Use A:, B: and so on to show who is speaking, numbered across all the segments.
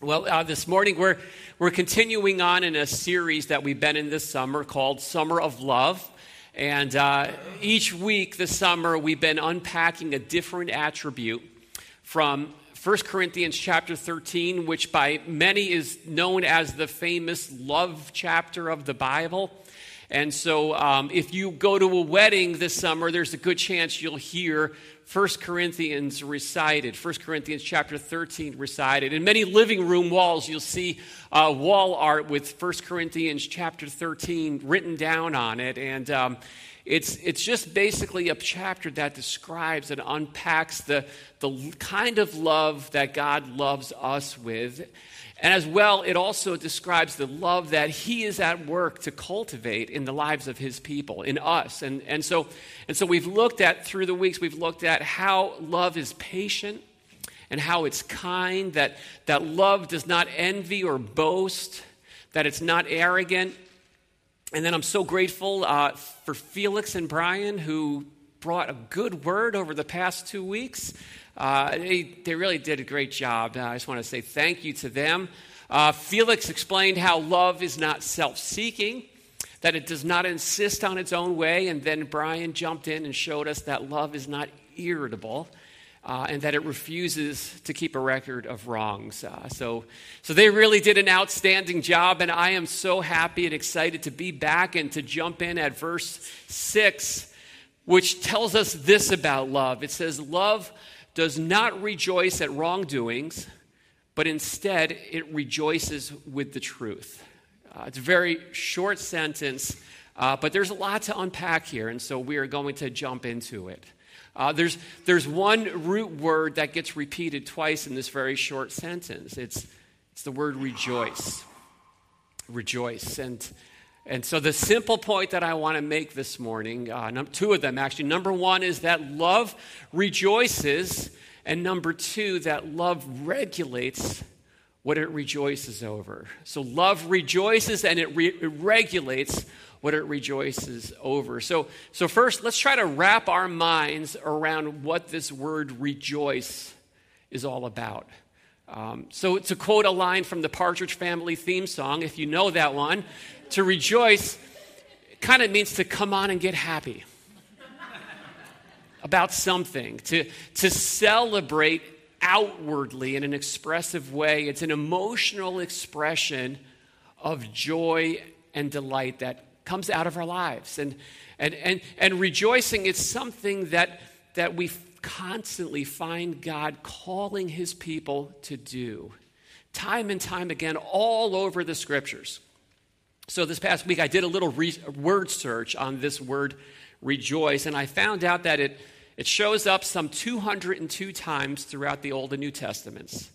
A: Well, uh, this morning we're, we're continuing on in a series that we've been in this summer called Summer of Love. And uh, each week this summer we've been unpacking a different attribute from 1 Corinthians chapter 13, which by many is known as the famous love chapter of the Bible. And so, um, if you go to a wedding this summer, there's a good chance you'll hear 1 Corinthians recited, 1 Corinthians chapter 13 recited. In many living room walls, you'll see uh, wall art with 1 Corinthians chapter 13 written down on it. And um, it's, it's just basically a chapter that describes and unpacks the, the kind of love that God loves us with. And as well, it also describes the love that He is at work to cultivate in the lives of His people, in us. And, and, so, and so we've looked at, through the weeks, we've looked at how love is patient and how it's kind, that, that love does not envy or boast, that it's not arrogant. And then I'm so grateful uh, for Felix and Brian who brought a good word over the past two weeks. Uh, they, they really did a great job. Uh, I just want to say thank you to them. Uh, Felix explained how love is not self seeking, that it does not insist on its own way. And then Brian jumped in and showed us that love is not irritable. Uh, and that it refuses to keep a record of wrongs. Uh, so, so they really did an outstanding job, and I am so happy and excited to be back and to jump in at verse 6, which tells us this about love. It says, Love does not rejoice at wrongdoings, but instead it rejoices with the truth. Uh, it's a very short sentence, uh, but there's a lot to unpack here, and so we are going to jump into it. Uh, there's, there's one root word that gets repeated twice in this very short sentence. It's, it's the word rejoice. Rejoice. And and so, the simple point that I want to make this morning, uh, num- two of them actually. Number one is that love rejoices, and number two, that love regulates what it rejoices over. So, love rejoices and it, re- it regulates what it rejoices over. So, so, first, let's try to wrap our minds around what this word rejoice is all about. Um, so, to quote a line from the Partridge Family theme song, if you know that one, to rejoice kind of means to come on and get happy about something, to, to celebrate outwardly in an expressive way. It's an emotional expression of joy and delight that comes out of our lives. And, and, and, and rejoicing is something that, that we constantly find God calling his people to do, time and time again, all over the scriptures. So, this past week, I did a little re- word search on this word rejoice, and I found out that it, it shows up some 202 times throughout the Old and New Testaments.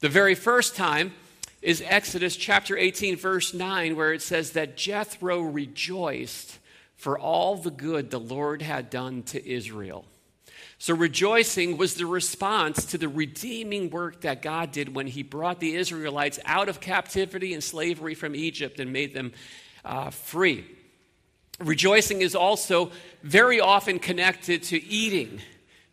A: The very first time is Exodus chapter 18, verse 9, where it says that Jethro rejoiced for all the good the Lord had done to Israel. So, rejoicing was the response to the redeeming work that God did when He brought the Israelites out of captivity and slavery from Egypt and made them uh, free. Rejoicing is also very often connected to eating,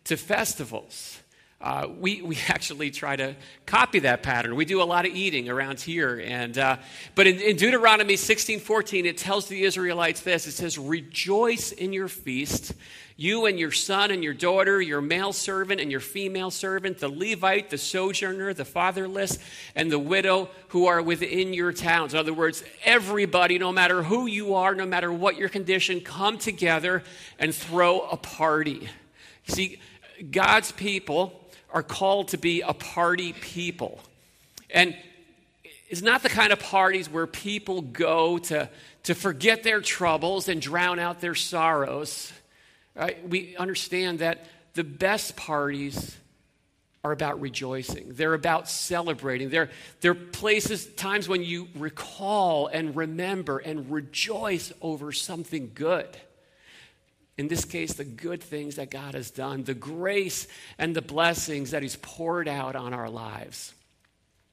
A: to festivals. Uh, we, we actually try to copy that pattern. We do a lot of eating around here. And, uh, but in, in Deuteronomy 16 14, it tells the Israelites this it says, Rejoice in your feast you and your son and your daughter, your male servant and your female servant, the Levite, the sojourner, the fatherless, and the widow who are within your towns. In other words, everybody, no matter who you are, no matter what your condition, come together and throw a party. See, God's people are called to be a party people. And it's not the kind of parties where people go to, to forget their troubles and drown out their sorrows. Right? We understand that the best parties are about rejoicing. They're about celebrating. They're, they're places, times when you recall and remember and rejoice over something good. In this case, the good things that God has done, the grace and the blessings that He's poured out on our lives.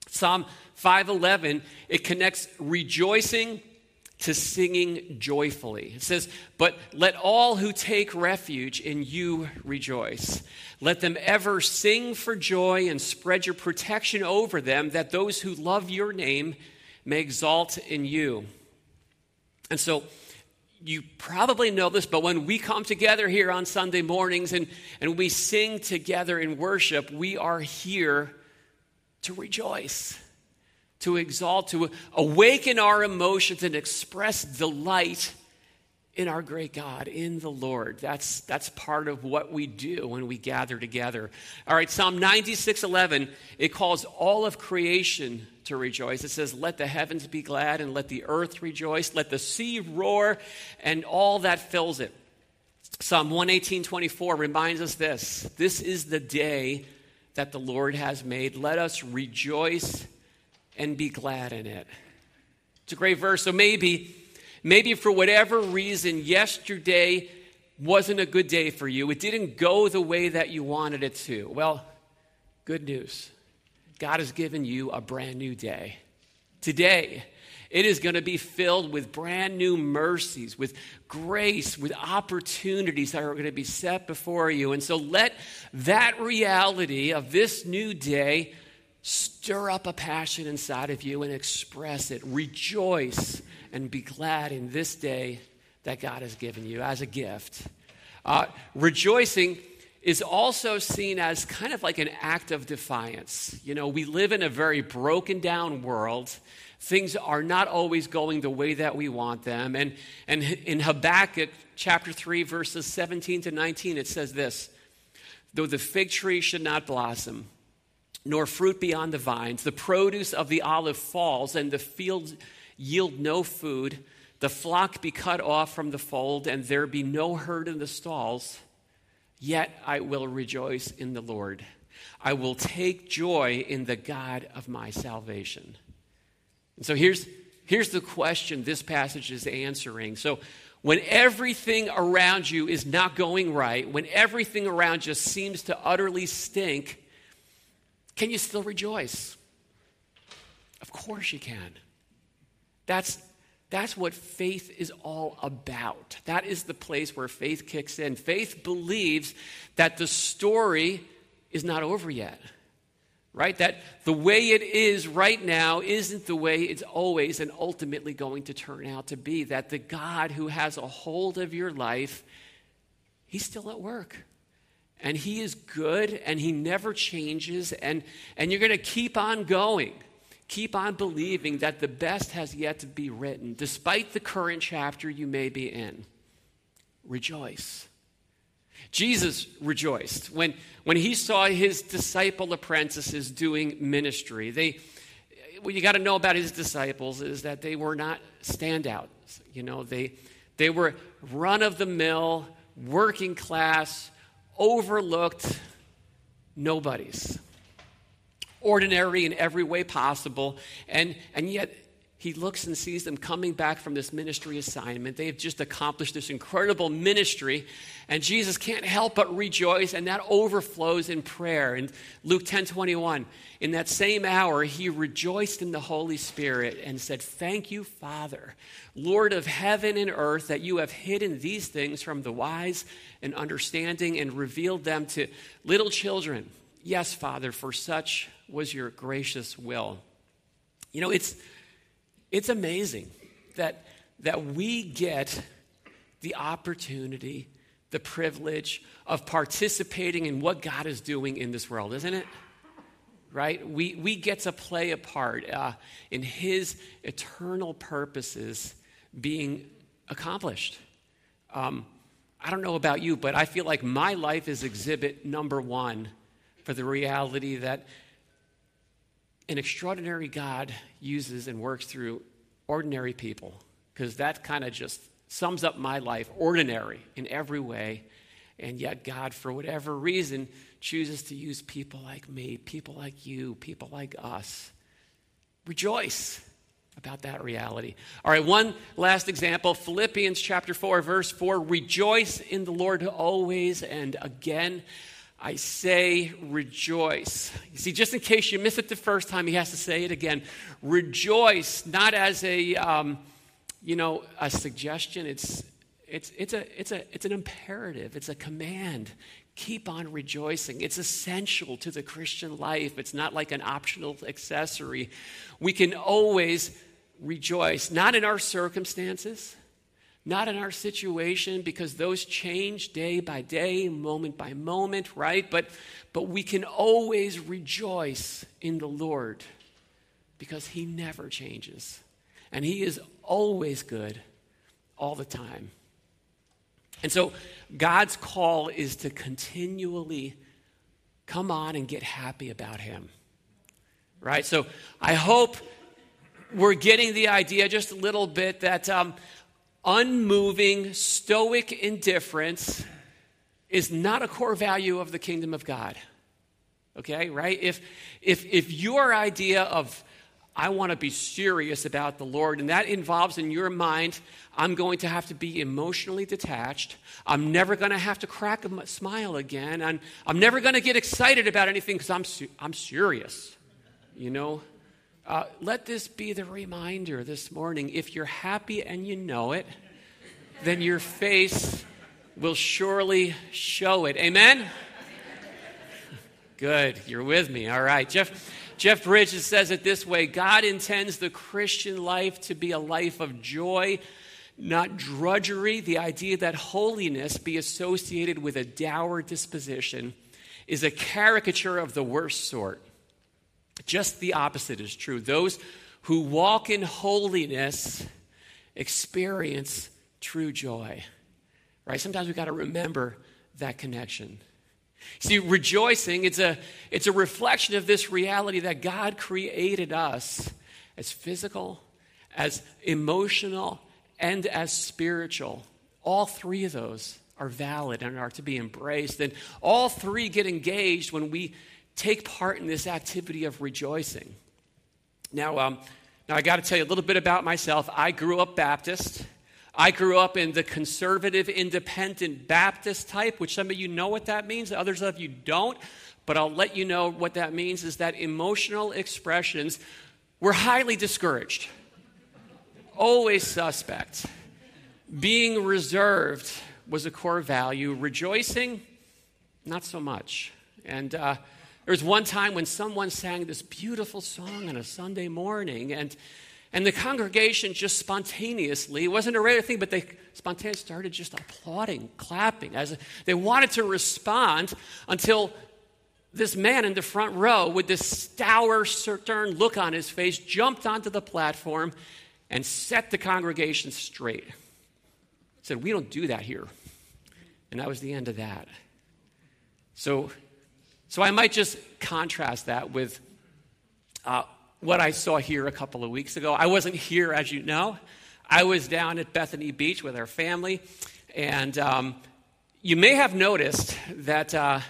A: Psalm 511, it connects rejoicing to singing joyfully. It says, But let all who take refuge in you rejoice. Let them ever sing for joy and spread your protection over them, that those who love your name may exalt in you. And so, you probably know this, but when we come together here on Sunday mornings and, and we sing together in worship, we are here to rejoice to exalt, to awaken our emotions and express delight in our great God, in the Lord. That's, that's part of what we do when we gather together. All right, Psalm 96 11, it calls all of creation to rejoice. It says, Let the heavens be glad and let the earth rejoice, let the sea roar and all that fills it. Psalm 118 24 reminds us this this is the day that the Lord has made. Let us rejoice and be glad in it. It's a great verse. So maybe, maybe for whatever reason, yesterday wasn't a good day for you. It didn't go the way that you wanted it to. Well, good news. God has given you a brand new day. Today, it is going to be filled with brand new mercies, with grace, with opportunities that are going to be set before you. And so let that reality of this new day stir up a passion inside of you and express it. Rejoice and be glad in this day that God has given you as a gift. Uh, rejoicing is also seen as kind of like an act of defiance. You know, we live in a very broken down world. Things are not always going the way that we want them. And, and in Habakkuk chapter 3, verses 17 to 19, it says this Though the fig tree should not blossom, nor fruit beyond the vines. The produce of the olive falls, and the fields yield no food. The flock be cut off from the fold, and there be no herd in the stalls. Yet I will rejoice in the Lord. I will take joy in the God of my salvation. And so here's, here's the question this passage is answering. So, when everything around you is not going right, when everything around you seems to utterly stink, can you still rejoice? Of course you can. That's, that's what faith is all about. That is the place where faith kicks in. Faith believes that the story is not over yet, right? That the way it is right now isn't the way it's always and ultimately going to turn out to be. That the God who has a hold of your life, He's still at work and he is good and he never changes and, and you're going to keep on going. Keep on believing that the best has yet to be written despite the current chapter you may be in. Rejoice. Jesus rejoiced when, when he saw his disciple apprentices doing ministry. They what you got to know about his disciples is that they were not standouts you know. They they were run of the mill working class overlooked nobodies. Ordinary in every way possible. And, and yet, he looks and sees them coming back from this ministry assignment. They have just accomplished this incredible ministry, and Jesus can't help but rejoice, and that overflows in prayer. And Luke 10 21, in that same hour, he rejoiced in the Holy Spirit and said, Thank you, Father, Lord of heaven and earth, that you have hidden these things from the wise and understanding and revealed them to little children. Yes, Father, for such was your gracious will. You know, it's it's amazing that, that we get the opportunity, the privilege of participating in what God is doing in this world, isn't it? Right? We, we get to play a part uh, in His eternal purposes being accomplished. Um, I don't know about you, but I feel like my life is exhibit number one for the reality that an extraordinary God uses and works through ordinary people, because that kind of just sums up my life ordinary in every way. And yet, God, for whatever reason, chooses to use people like me, people like you, people like us. Rejoice about that reality. All right, one last example Philippians chapter 4, verse 4 Rejoice in the Lord always. And again, I say rejoice. You see, just in case you miss it the first time, he has to say it again. Rejoice, not as a, um, you know, a suggestion. It's, it's, it's, a, it's, a, it's an imperative, it's a command. Keep on rejoicing. It's essential to the Christian life. It's not like an optional accessory. We can always rejoice, not in our circumstances, not in our situation, because those change day by day, moment by moment, right? But, but we can always rejoice in the Lord because He never changes. And He is always good all the time. And so God's call is to continually come on and get happy about Him. Right? So I hope we're getting the idea just a little bit that um, unmoving, stoic indifference is not a core value of the kingdom of God. Okay, right? If, if, if your idea of, I want to be serious about the Lord, and that involves in your mind, I'm going to have to be emotionally detached. I'm never going to have to crack a smile again. I'm, I'm never going to get excited about anything because I'm, I'm serious. You know, uh, let this be the reminder this morning. If you're happy and you know it, then your face will surely show it. Amen? Good. You're with me. All right. Jeff, Jeff Bridges says it this way God intends the Christian life to be a life of joy, not drudgery. The idea that holiness be associated with a dour disposition is a caricature of the worst sort. Just the opposite is true. Those who walk in holiness experience true joy. Right? Sometimes we've got to remember that connection. See, rejoicing, it's a, it's a reflection of this reality that God created us as physical, as emotional, and as spiritual. All three of those are valid and are to be embraced. And all three get engaged when we take part in this activity of rejoicing. Now, um, now I got to tell you a little bit about myself. I grew up Baptist. I grew up in the conservative, independent Baptist type, which some of you know what that means, others of you don't. But I'll let you know what that means is that emotional expressions were highly discouraged, always suspect. Being reserved was a core value, rejoicing, not so much. And uh, there was one time when someone sang this beautiful song on a Sunday morning, and, and the congregation just spontaneously, it wasn't a regular thing, but they spontaneously started just applauding, clapping, as they wanted to respond until this man in the front row, with this dour, stern look on his face, jumped onto the platform and set the congregation straight. Said, We don't do that here. And that was the end of that. So so I might just contrast that with uh, what I saw here a couple of weeks ago. I wasn't here, as you know. I was down at Bethany Beach with our family, and um, you may have noticed that uh,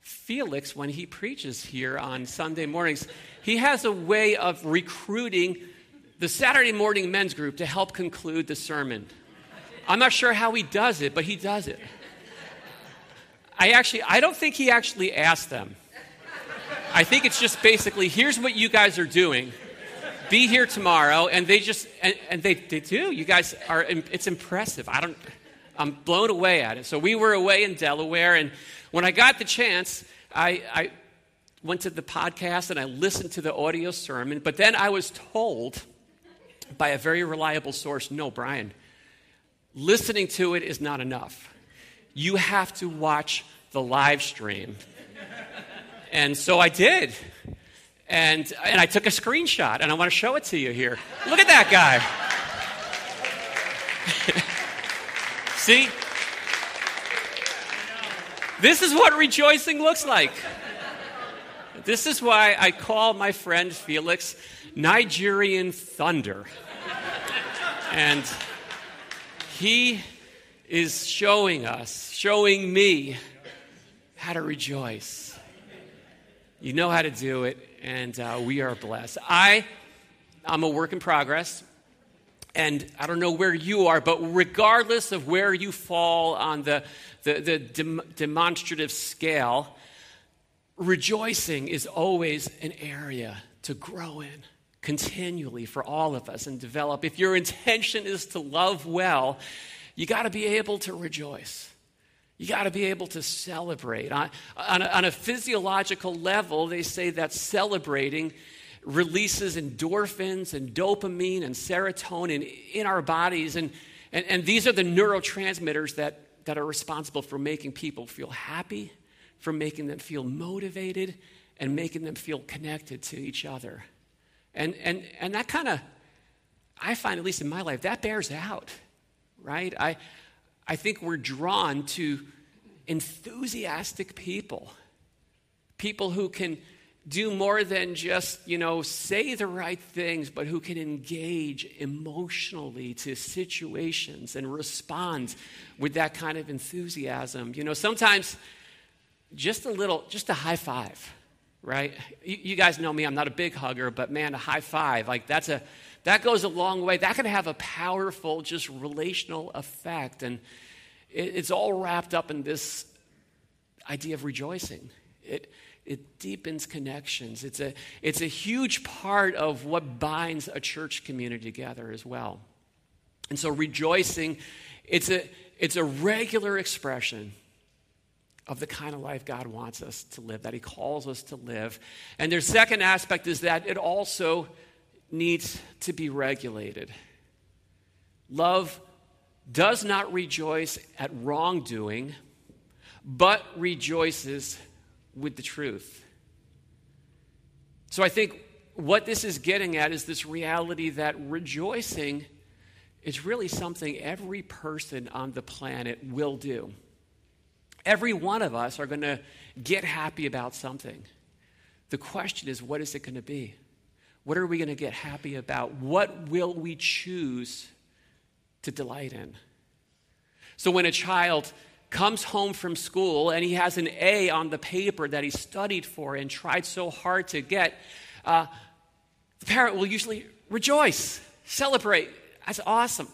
A: Felix, when he preaches here on Sunday mornings, he has a way of recruiting the Saturday morning men's group to help conclude the sermon. I'm not sure how he does it, but he does it. I actually, I don't think he actually asked them. I think it's just basically, here's what you guys are doing. Be here tomorrow, and they just, and, and they, they do. You guys are, it's impressive. I don't, I'm blown away at it. So we were away in Delaware, and when I got the chance, I, I went to the podcast and I listened to the audio sermon, but then I was told by a very reliable source no, Brian, listening to it is not enough you have to watch the live stream. And so I did. And, and I took a screenshot, and I want to show it to you here. Look at that guy. See? This is what rejoicing looks like. This is why I call my friend Felix Nigerian Thunder. And he is showing us, showing me how to rejoice. You know how to do it, and uh, we are blessed. I, I'm a work in progress, and I don't know where you are, but regardless of where you fall on the, the, the dem- demonstrative scale, rejoicing is always an area to grow in, continually for all of us and develop. If your intention is to love well, you got to be able to rejoice. You got to be able to celebrate. On, on, a, on, a, physiological level, they say that celebrating releases endorphins and dopamine and serotonin in our bodies. And, and, and these are the neurotransmitters that, that are responsible for making people feel happy, for making them feel motivated, and making them feel connected to each other. And, and, and that kind of, I find, at least in my life, that bears out, right? I, I think we're drawn to enthusiastic people, people who can do more than just, you know, say the right things, but who can engage emotionally to situations and respond with that kind of enthusiasm. You know, sometimes just a little, just a high five, right? You, you guys know me, I'm not a big hugger, but man, a high five, like that's a, that goes a long way. That can have a powerful, just relational effect. And it's all wrapped up in this idea of rejoicing. It, it deepens connections. It's a, it's a huge part of what binds a church community together as well. And so rejoicing, it's a, it's a regular expression of the kind of life God wants us to live, that He calls us to live. And their second aspect is that it also needs to be regulated. Love does not rejoice at wrongdoing, but rejoices with the truth. So I think what this is getting at is this reality that rejoicing is really something every person on the planet will do. Every one of us are going to get happy about something. The question is, what is it going to be? What are we going to get happy about? What will we choose to delight in? So when a child comes home from school and he has an A on the paper that he studied for and tried so hard to get, uh, the parent will usually rejoice, celebrate. That's awesome.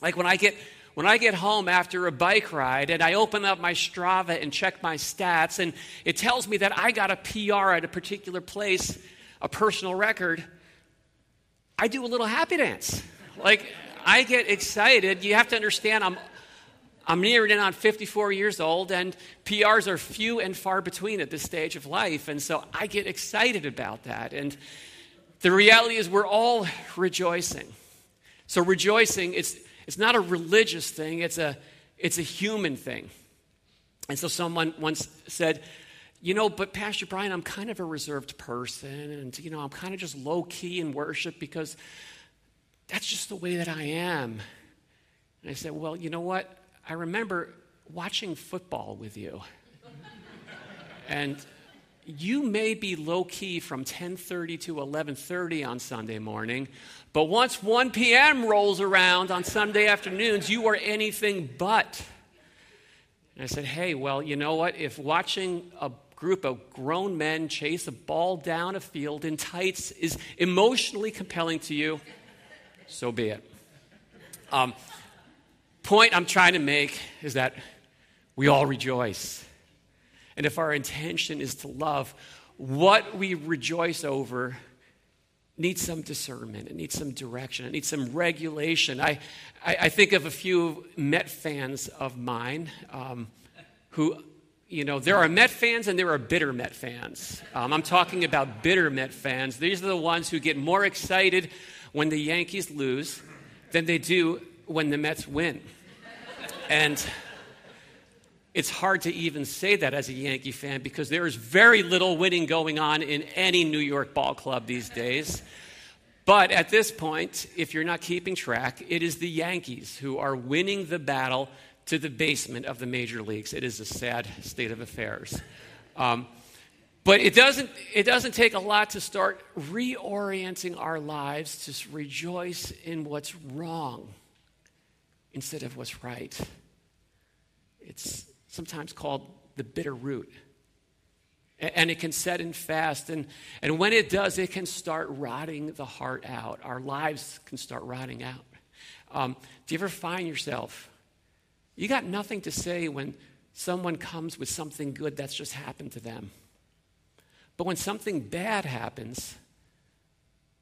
A: Like when I get when I get home after a bike ride and I open up my Strava and check my stats, and it tells me that I got a PR at a particular place, a personal record, I do a little happy dance. Like, I get excited. You have to understand, I'm I'm nearing in on 54 years old, and PRs are few and far between at this stage of life. And so I get excited about that. And the reality is, we're all rejoicing. So, rejoicing, it's, it's not a religious thing, it's a, it's a human thing. And so, someone once said, you know, but Pastor Brian, I'm kind of a reserved person, and, you know, I'm kind of just low key in worship because that's just the way that I am. And I said, well, you know what? I remember watching football with you. and you may be low key from 10:30 to 11:30 on Sunday morning, but once 1 p.m. rolls around on Sunday afternoons, you are anything but. And I said, "Hey, well, you know what? If watching a group of grown men chase a ball down a field in tights is emotionally compelling to you, so be it." Um, point I'm trying to make is that we all rejoice. And if our intention is to love, what we rejoice over needs some discernment, it needs some direction, it needs some regulation. I, I, I think of a few Met fans of mine um, who, you know, there are Met fans and there are bitter Met fans. Um, I'm talking about bitter Met fans. These are the ones who get more excited when the Yankees lose than they do when the Mets win. And it's hard to even say that as a Yankee fan because there is very little winning going on in any New York ball club these days. But at this point, if you're not keeping track, it is the Yankees who are winning the battle to the basement of the major leagues. It is a sad state of affairs. Um, but it doesn't, it doesn't take a lot to start reorienting our lives to rejoice in what's wrong instead of what's right. It's sometimes called the bitter root. And it can set in fast. And, and when it does, it can start rotting the heart out. Our lives can start rotting out. Um, do you ever find yourself, you got nothing to say when someone comes with something good that's just happened to them? But when something bad happens,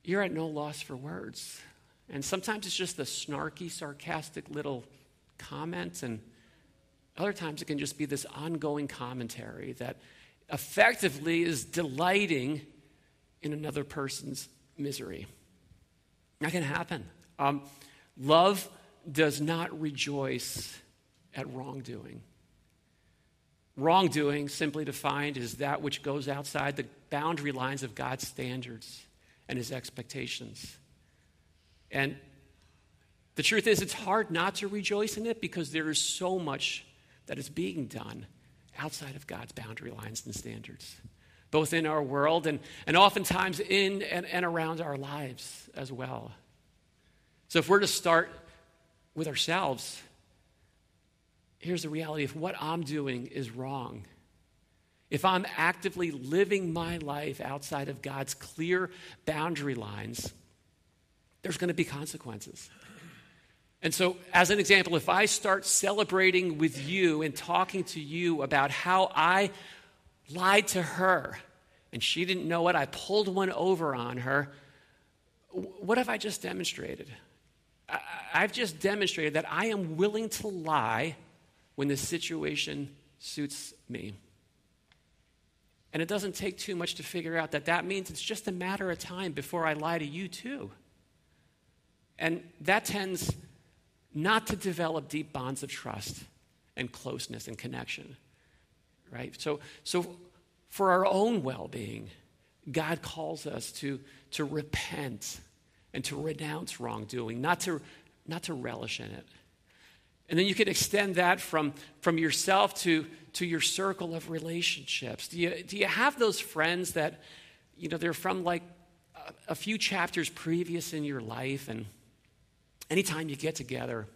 A: you're at no loss for words. And sometimes it's just the snarky, sarcastic little comment, and other times it can just be this ongoing commentary that effectively is delighting in another person's misery. That can happen. Um, love does not rejoice at wrongdoing. Wrongdoing, simply defined, is that which goes outside the boundary lines of God's standards and his expectations. And the truth is, it's hard not to rejoice in it because there is so much that is being done outside of God's boundary lines and standards, both in our world and, and oftentimes in and, and around our lives as well. So, if we're to start with ourselves, here's the reality if what I'm doing is wrong, if I'm actively living my life outside of God's clear boundary lines, there's going to be consequences. And so, as an example, if I start celebrating with you and talking to you about how I lied to her and she didn't know it, I pulled one over on her, what have I just demonstrated? I've just demonstrated that I am willing to lie when the situation suits me. And it doesn't take too much to figure out that that means it's just a matter of time before I lie to you, too. And that tends not to develop deep bonds of trust and closeness and connection. Right? So, so for our own well being, God calls us to, to repent and to renounce wrongdoing, not to, not to relish in it. And then you can extend that from, from yourself to, to your circle of relationships. Do you, do you have those friends that, you know, they're from like a, a few chapters previous in your life and anytime you get together,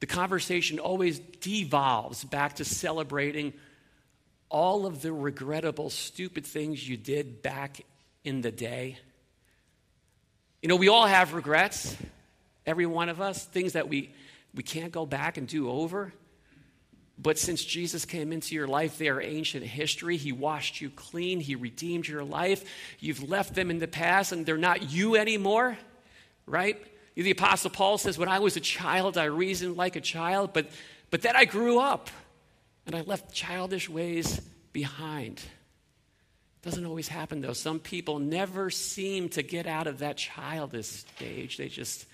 A: the conversation always devolves back to celebrating all of the regrettable, stupid things you did back in the day. You know, we all have regrets, every one of us, things that we, we can't go back and do over. But since Jesus came into your life, they are ancient history. He washed you clean, He redeemed your life. You've left them in the past, and they're not you anymore, right? The Apostle Paul says, When I was a child, I reasoned like a child, but, but then I grew up and I left childish ways behind. Doesn't always happen, though. Some people never seem to get out of that childish stage, they just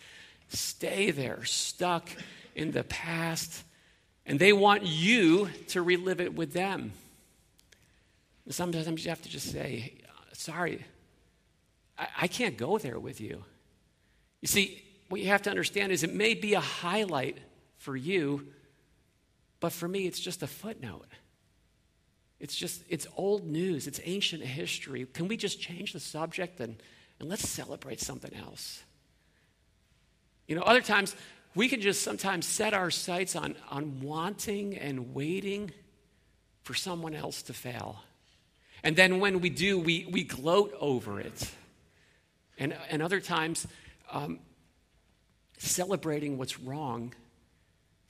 A: stay there, stuck in the past, and they want you to relive it with them. And sometimes you have to just say, Sorry, I, I can't go there with you. You see, what you have to understand is it may be a highlight for you, but for me, it's just a footnote. It's just, it's old news, it's ancient history. Can we just change the subject and, and let's celebrate something else? You know, other times, we can just sometimes set our sights on, on wanting and waiting for someone else to fail. And then when we do, we, we gloat over it. And, and other times, um, celebrating what's wrong,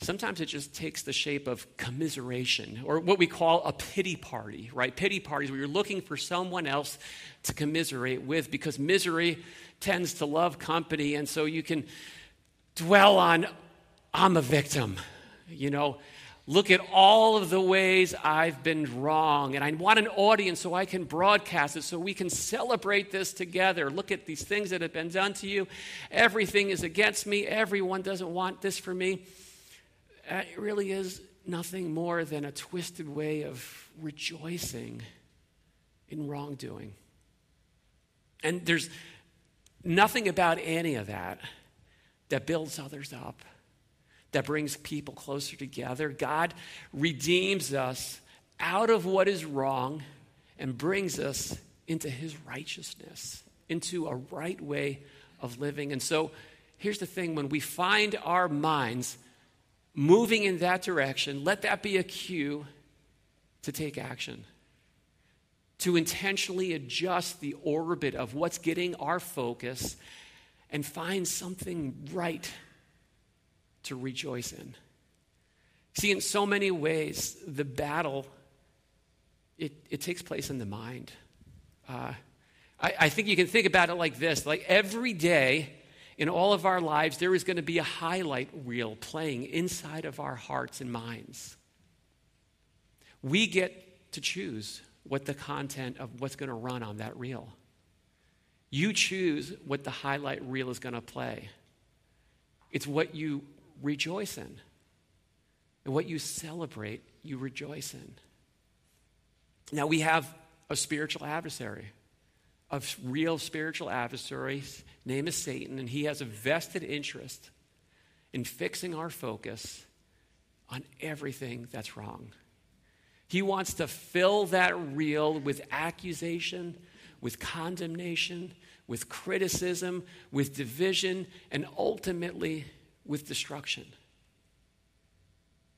A: sometimes it just takes the shape of commiseration or what we call a pity party, right? Pity parties where you're looking for someone else to commiserate with because misery tends to love company. And so you can dwell on, I'm a victim, you know. Look at all of the ways I've been wrong. And I want an audience so I can broadcast it, so we can celebrate this together. Look at these things that have been done to you. Everything is against me. Everyone doesn't want this for me. Uh, it really is nothing more than a twisted way of rejoicing in wrongdoing. And there's nothing about any of that that builds others up that brings people closer together. God redeems us out of what is wrong and brings us into his righteousness, into a right way of living. And so here's the thing when we find our minds moving in that direction, let that be a cue to take action. To intentionally adjust the orbit of what's getting our focus and find something right to rejoice in. See, in so many ways, the battle, it, it takes place in the mind. Uh, I, I think you can think about it like this like every day in all of our lives, there is going to be a highlight reel playing inside of our hearts and minds. We get to choose what the content of what's going to run on that reel. You choose what the highlight reel is going to play. It's what you rejoice in. And what you celebrate, you rejoice in. Now, we have a spiritual adversary, a real spiritual adversary. His name is Satan, and he has a vested interest in fixing our focus on everything that's wrong. He wants to fill that reel with accusation, with condemnation, with criticism, with division, and ultimately with destruction.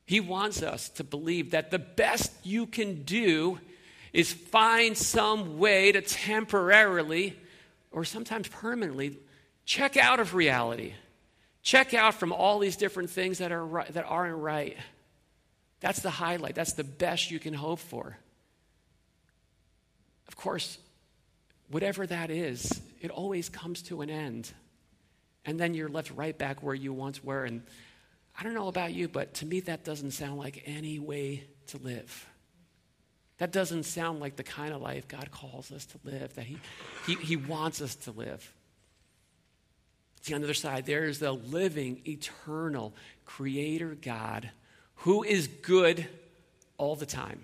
A: He wants us to believe that the best you can do is find some way to temporarily or sometimes permanently check out of reality. Check out from all these different things that, are right, that aren't right. That's the highlight. That's the best you can hope for. Of course, whatever that is, it always comes to an end. And then you're left right back where you once were. And I don't know about you, but to me, that doesn't sound like any way to live. That doesn't sound like the kind of life God calls us to live, that He, he, he wants us to live. See, on the other side, there is the living, eternal Creator God who is good all the time.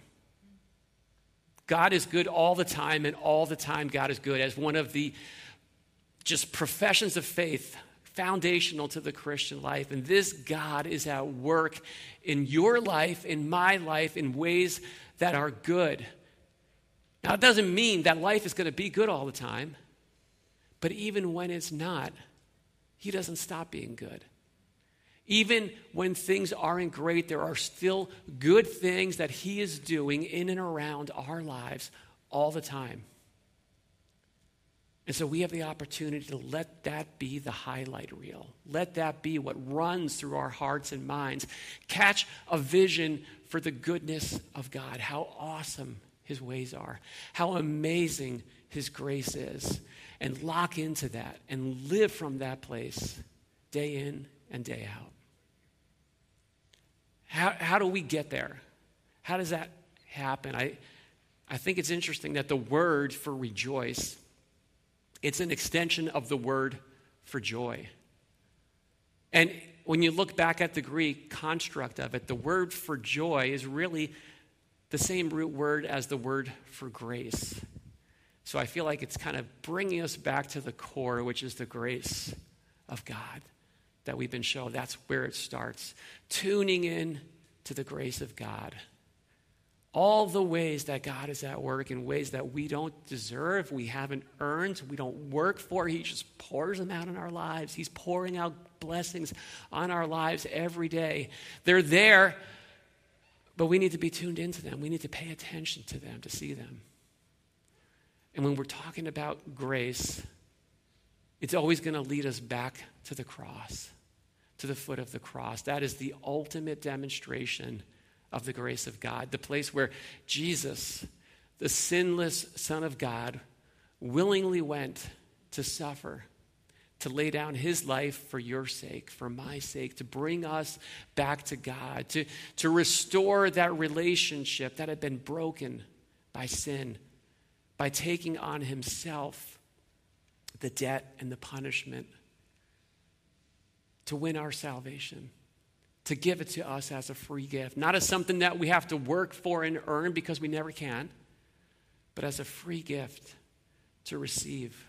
A: God is good all the time, and all the time, God is good. As one of the just professions of faith foundational to the Christian life. And this God is at work in your life, in my life, in ways that are good. Now, it doesn't mean that life is going to be good all the time, but even when it's not, He doesn't stop being good. Even when things aren't great, there are still good things that He is doing in and around our lives all the time. And so we have the opportunity to let that be the highlight reel. Let that be what runs through our hearts and minds. Catch a vision for the goodness of God, how awesome his ways are, how amazing his grace is, and lock into that and live from that place day in and day out. How, how do we get there? How does that happen? I, I think it's interesting that the word for rejoice it's an extension of the word for joy. And when you look back at the Greek construct of it, the word for joy is really the same root word as the word for grace. So I feel like it's kind of bringing us back to the core, which is the grace of God that we've been shown. That's where it starts. Tuning in to the grace of God all the ways that God is at work in ways that we don't deserve, we haven't earned, we don't work for. He just pours them out in our lives. He's pouring out blessings on our lives every day. They're there, but we need to be tuned into them. We need to pay attention to them to see them. And when we're talking about grace, it's always going to lead us back to the cross, to the foot of the cross. That is the ultimate demonstration of the grace of God, the place where Jesus, the sinless Son of God, willingly went to suffer, to lay down his life for your sake, for my sake, to bring us back to God, to, to restore that relationship that had been broken by sin, by taking on himself the debt and the punishment to win our salvation to give it to us as a free gift, not as something that we have to work for and earn because we never can, but as a free gift to receive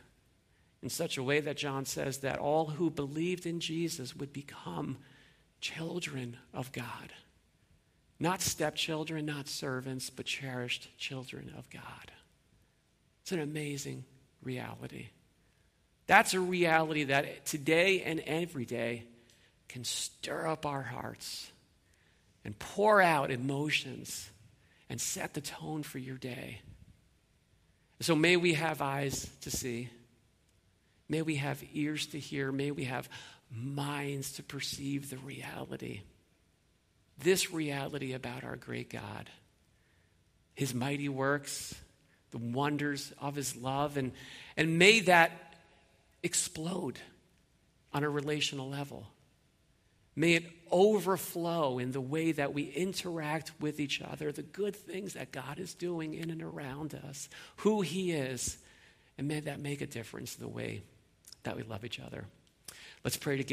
A: in such a way that John says that all who believed in Jesus would become children of God. Not stepchildren, not servants, but cherished children of God. It's an amazing reality. That's a reality that today and every day can stir up our hearts and pour out emotions and set the tone for your day. So may we have eyes to see. May we have ears to hear. May we have minds to perceive the reality. This reality about our great God, His mighty works, the wonders of His love, and, and may that explode on a relational level. May it overflow in the way that we interact with each other, the good things that God is doing in and around us, who He is, and may that make a difference in the way that we love each other. Let's pray together.